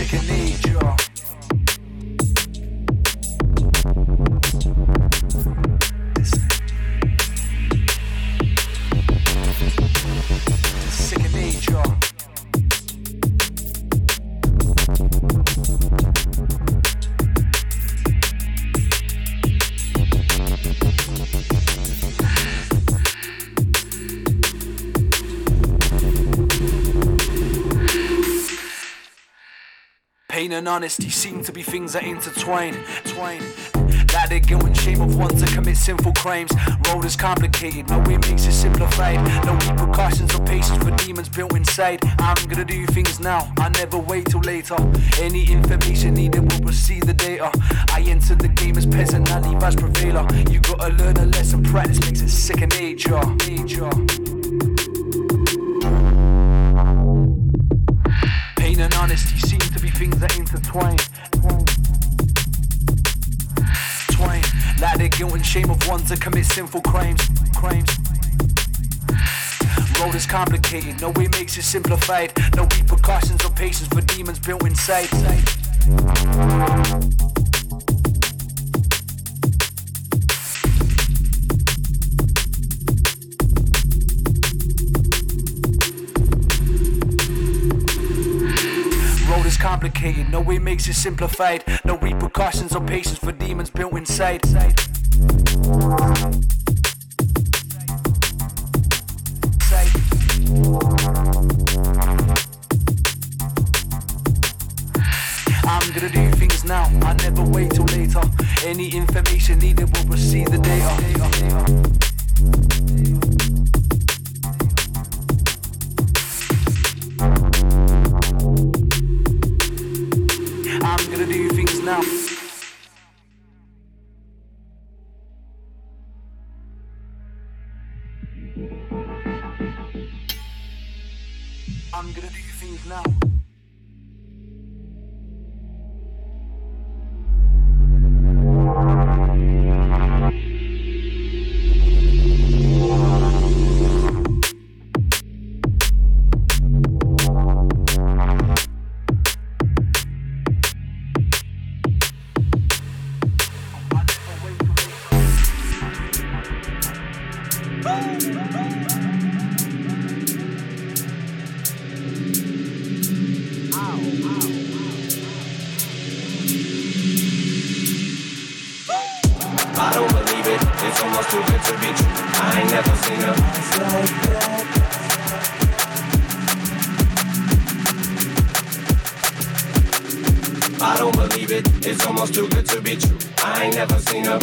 second nature. And honesty seem to be things that intertwine. Twine. Guilt and shame of ones to commit sinful crimes. Road is complicated, no way makes it simplified. No repercussions or patience for demons built inside. I'm gonna do things now, I never wait till later. Any information needed will proceed the data. I entered the game as peasant, I leave as prevailer. You gotta learn a lesson, practice makes it second nature. nature. Things that intertwine. Twine, like the guilt and shame of ones that commit sinful crimes. Crimes. Road is complicated, no way makes it simplified. No repercussions or patience for demons built inside. Complicated, no way makes it simplified. No repercussions or patience for demons built inside. I'm gonna do things now, I never wait till later. Any information needed will proceed the data. I don't believe it. It's almost too good to be true. I ain't never seen a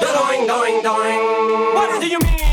Doing, doing, doing. What do you mean,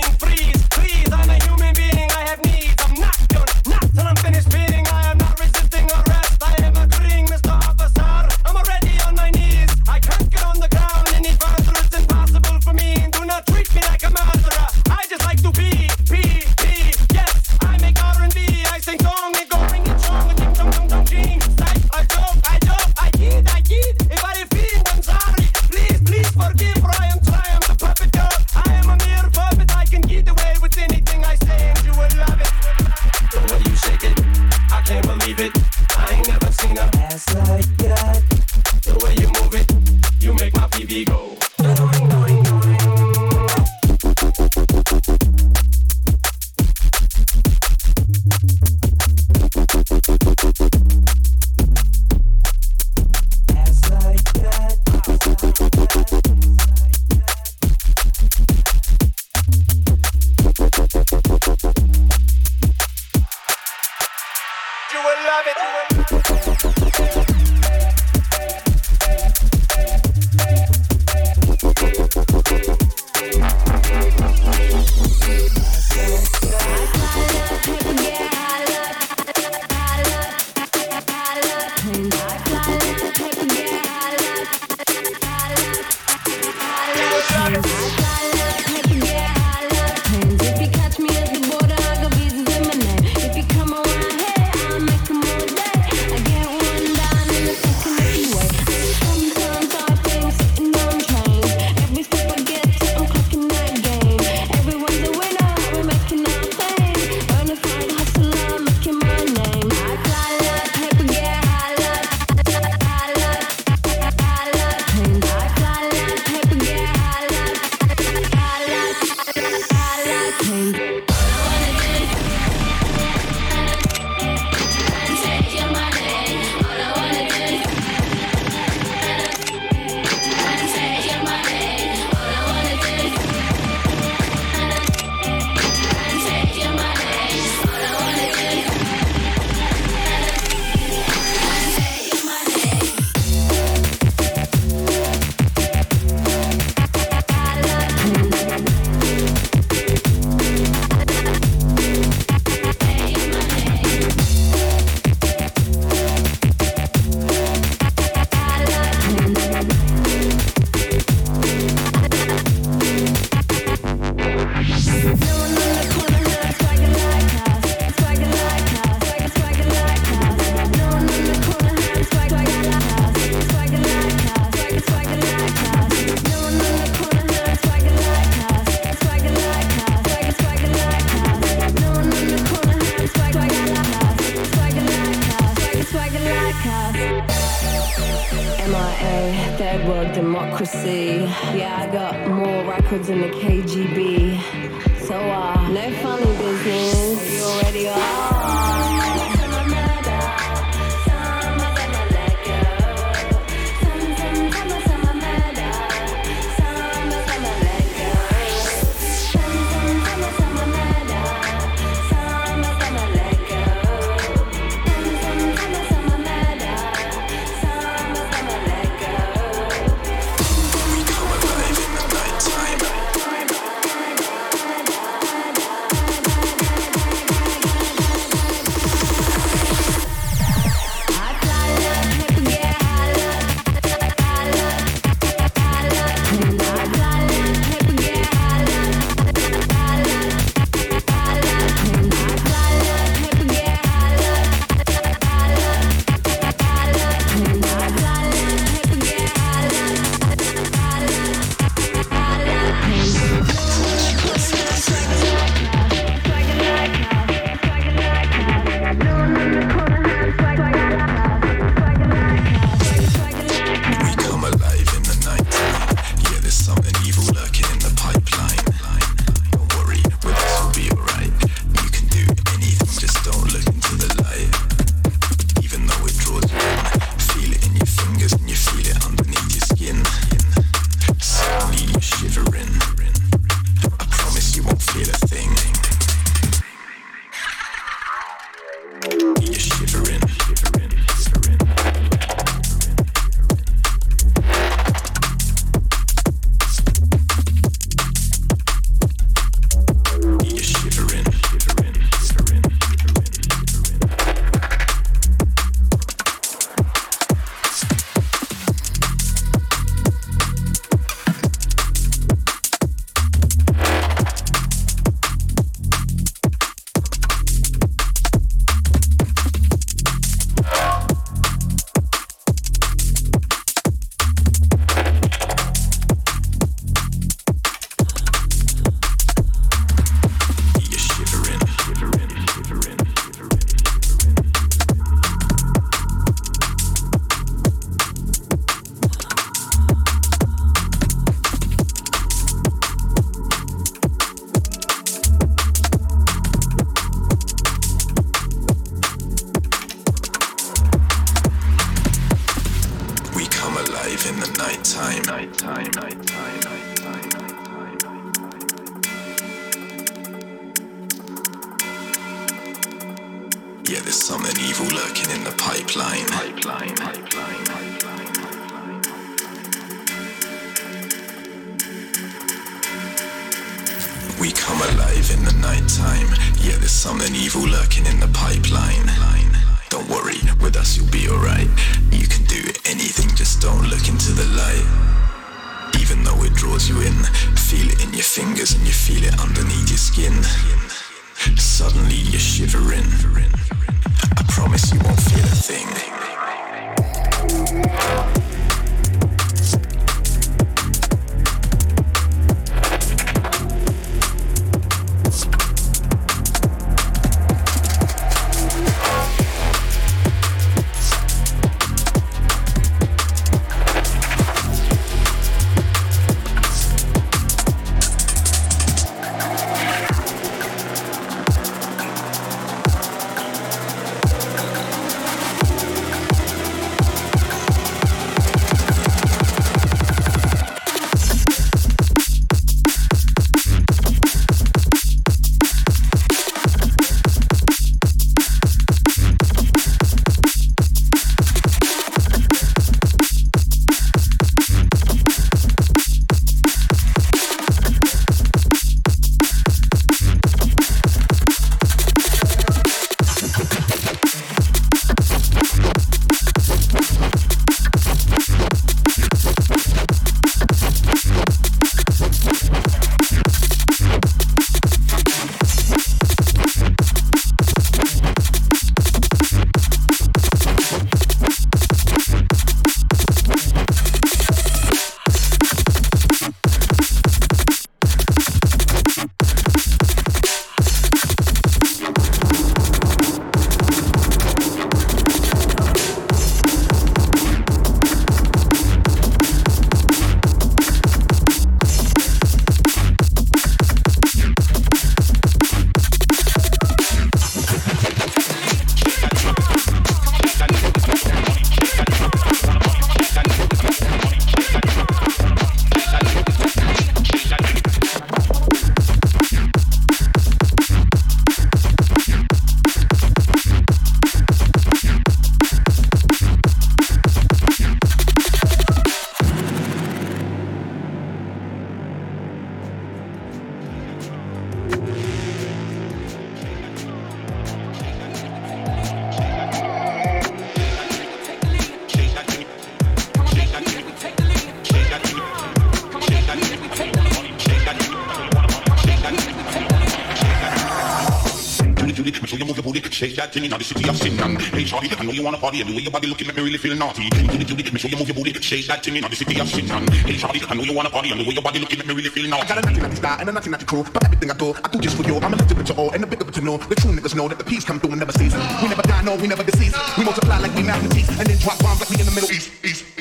Shake that thing in the city of sin. And hey, shorty, I know you wanna party. And the way your body looking make me really feel naughty. Cutie, cutie, me show you move your booty. Shake that thing in the city of sin. And hey, shorty, I know you wanna party. And the way your body looking make me really feel naughty. I got a nothing at the style and a nothing at the crew. But everything I do, I do just for you. I'm a little bit to all and a bit of it to know. The true niggas know that the peace come through and never season. We never die, no, we never decease. We multiply like we mathematicians and then drop bombs like we in the Middle east, east.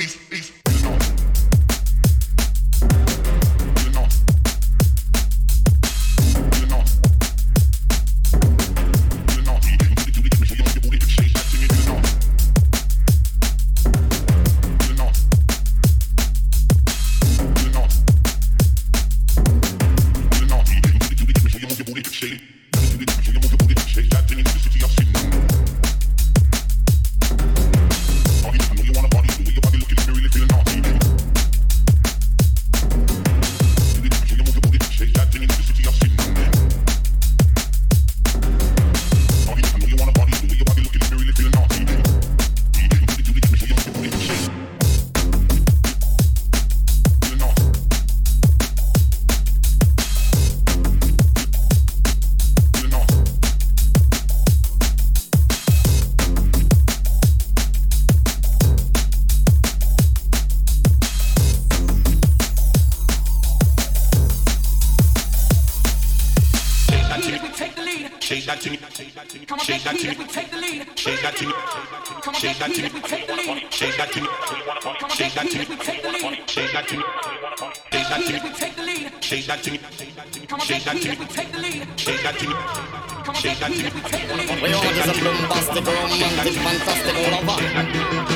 That to me. Come on, Shake that to me. we take the lead. Shake that to me. Come on, Shake that to me. we take the lead. Shake that to me. Shake that to me. we take the lead. Shake that to me. Shake that to me. we take the lead. Shake that to me. Come on, Shake that to me. we take the lead. Shake that to me. Come on, Shake that to me. we take the lead. We all is a bombastic, romantic, fantastic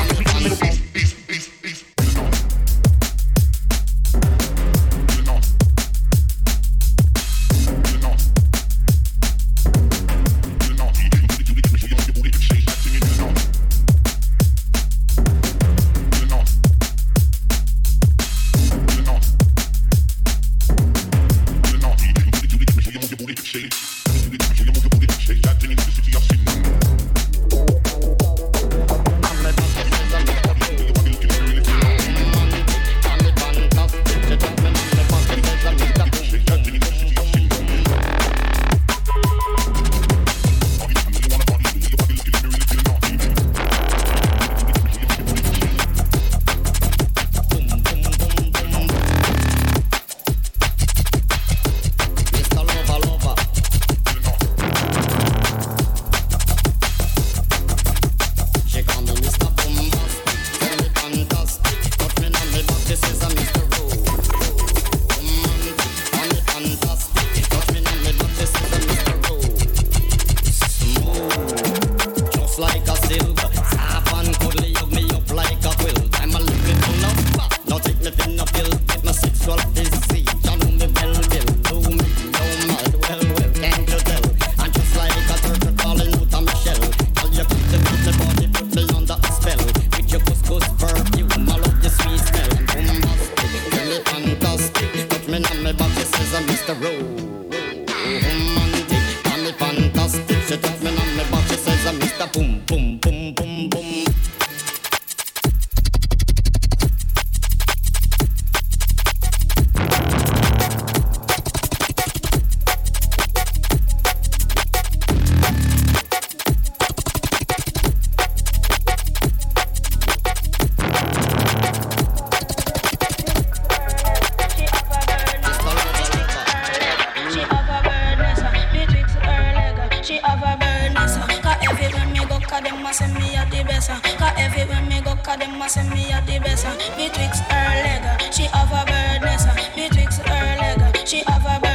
a say me a the best. Uh. Cause everywhere me go, cause them a say me a the best. Uh. Betwixt her leg, uh, she have a birdness. Betwixt her leg, she have a birdness.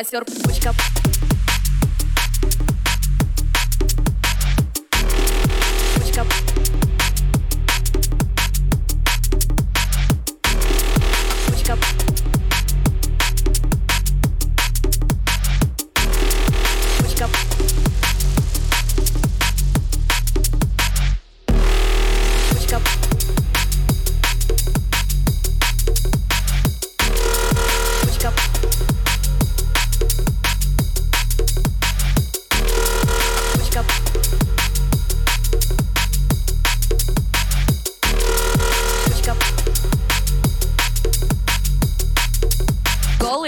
босер, пучка,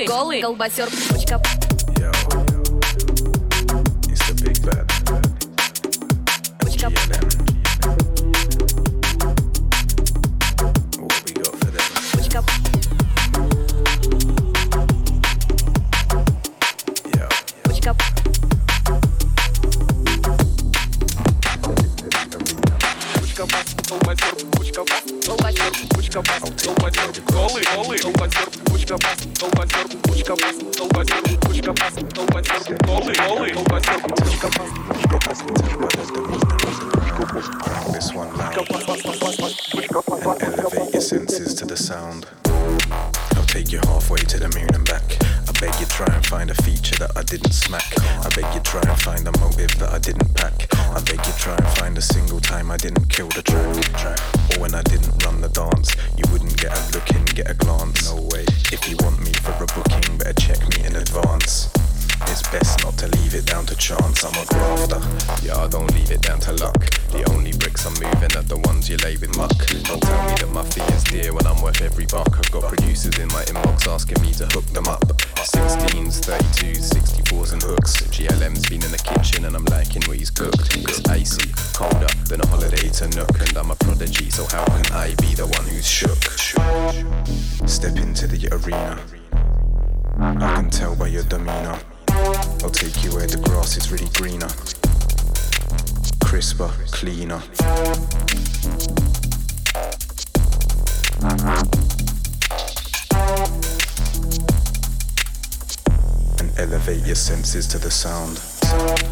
голый. Голый. Колбасер бучка into the arena. I can tell by your demeanor. I'll take you where the grass is really greener, crisper, cleaner. And elevate your senses to the sound.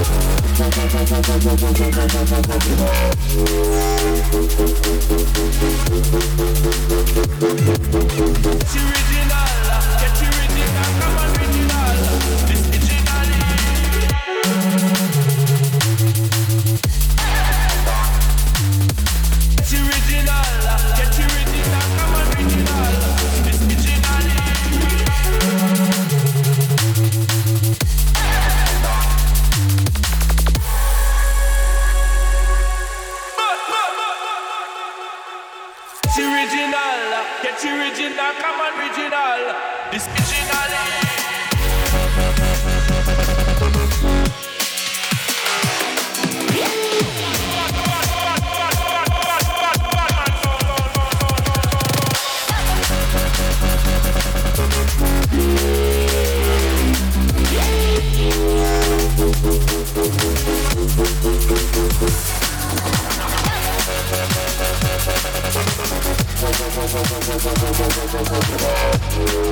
It's original, Thank you.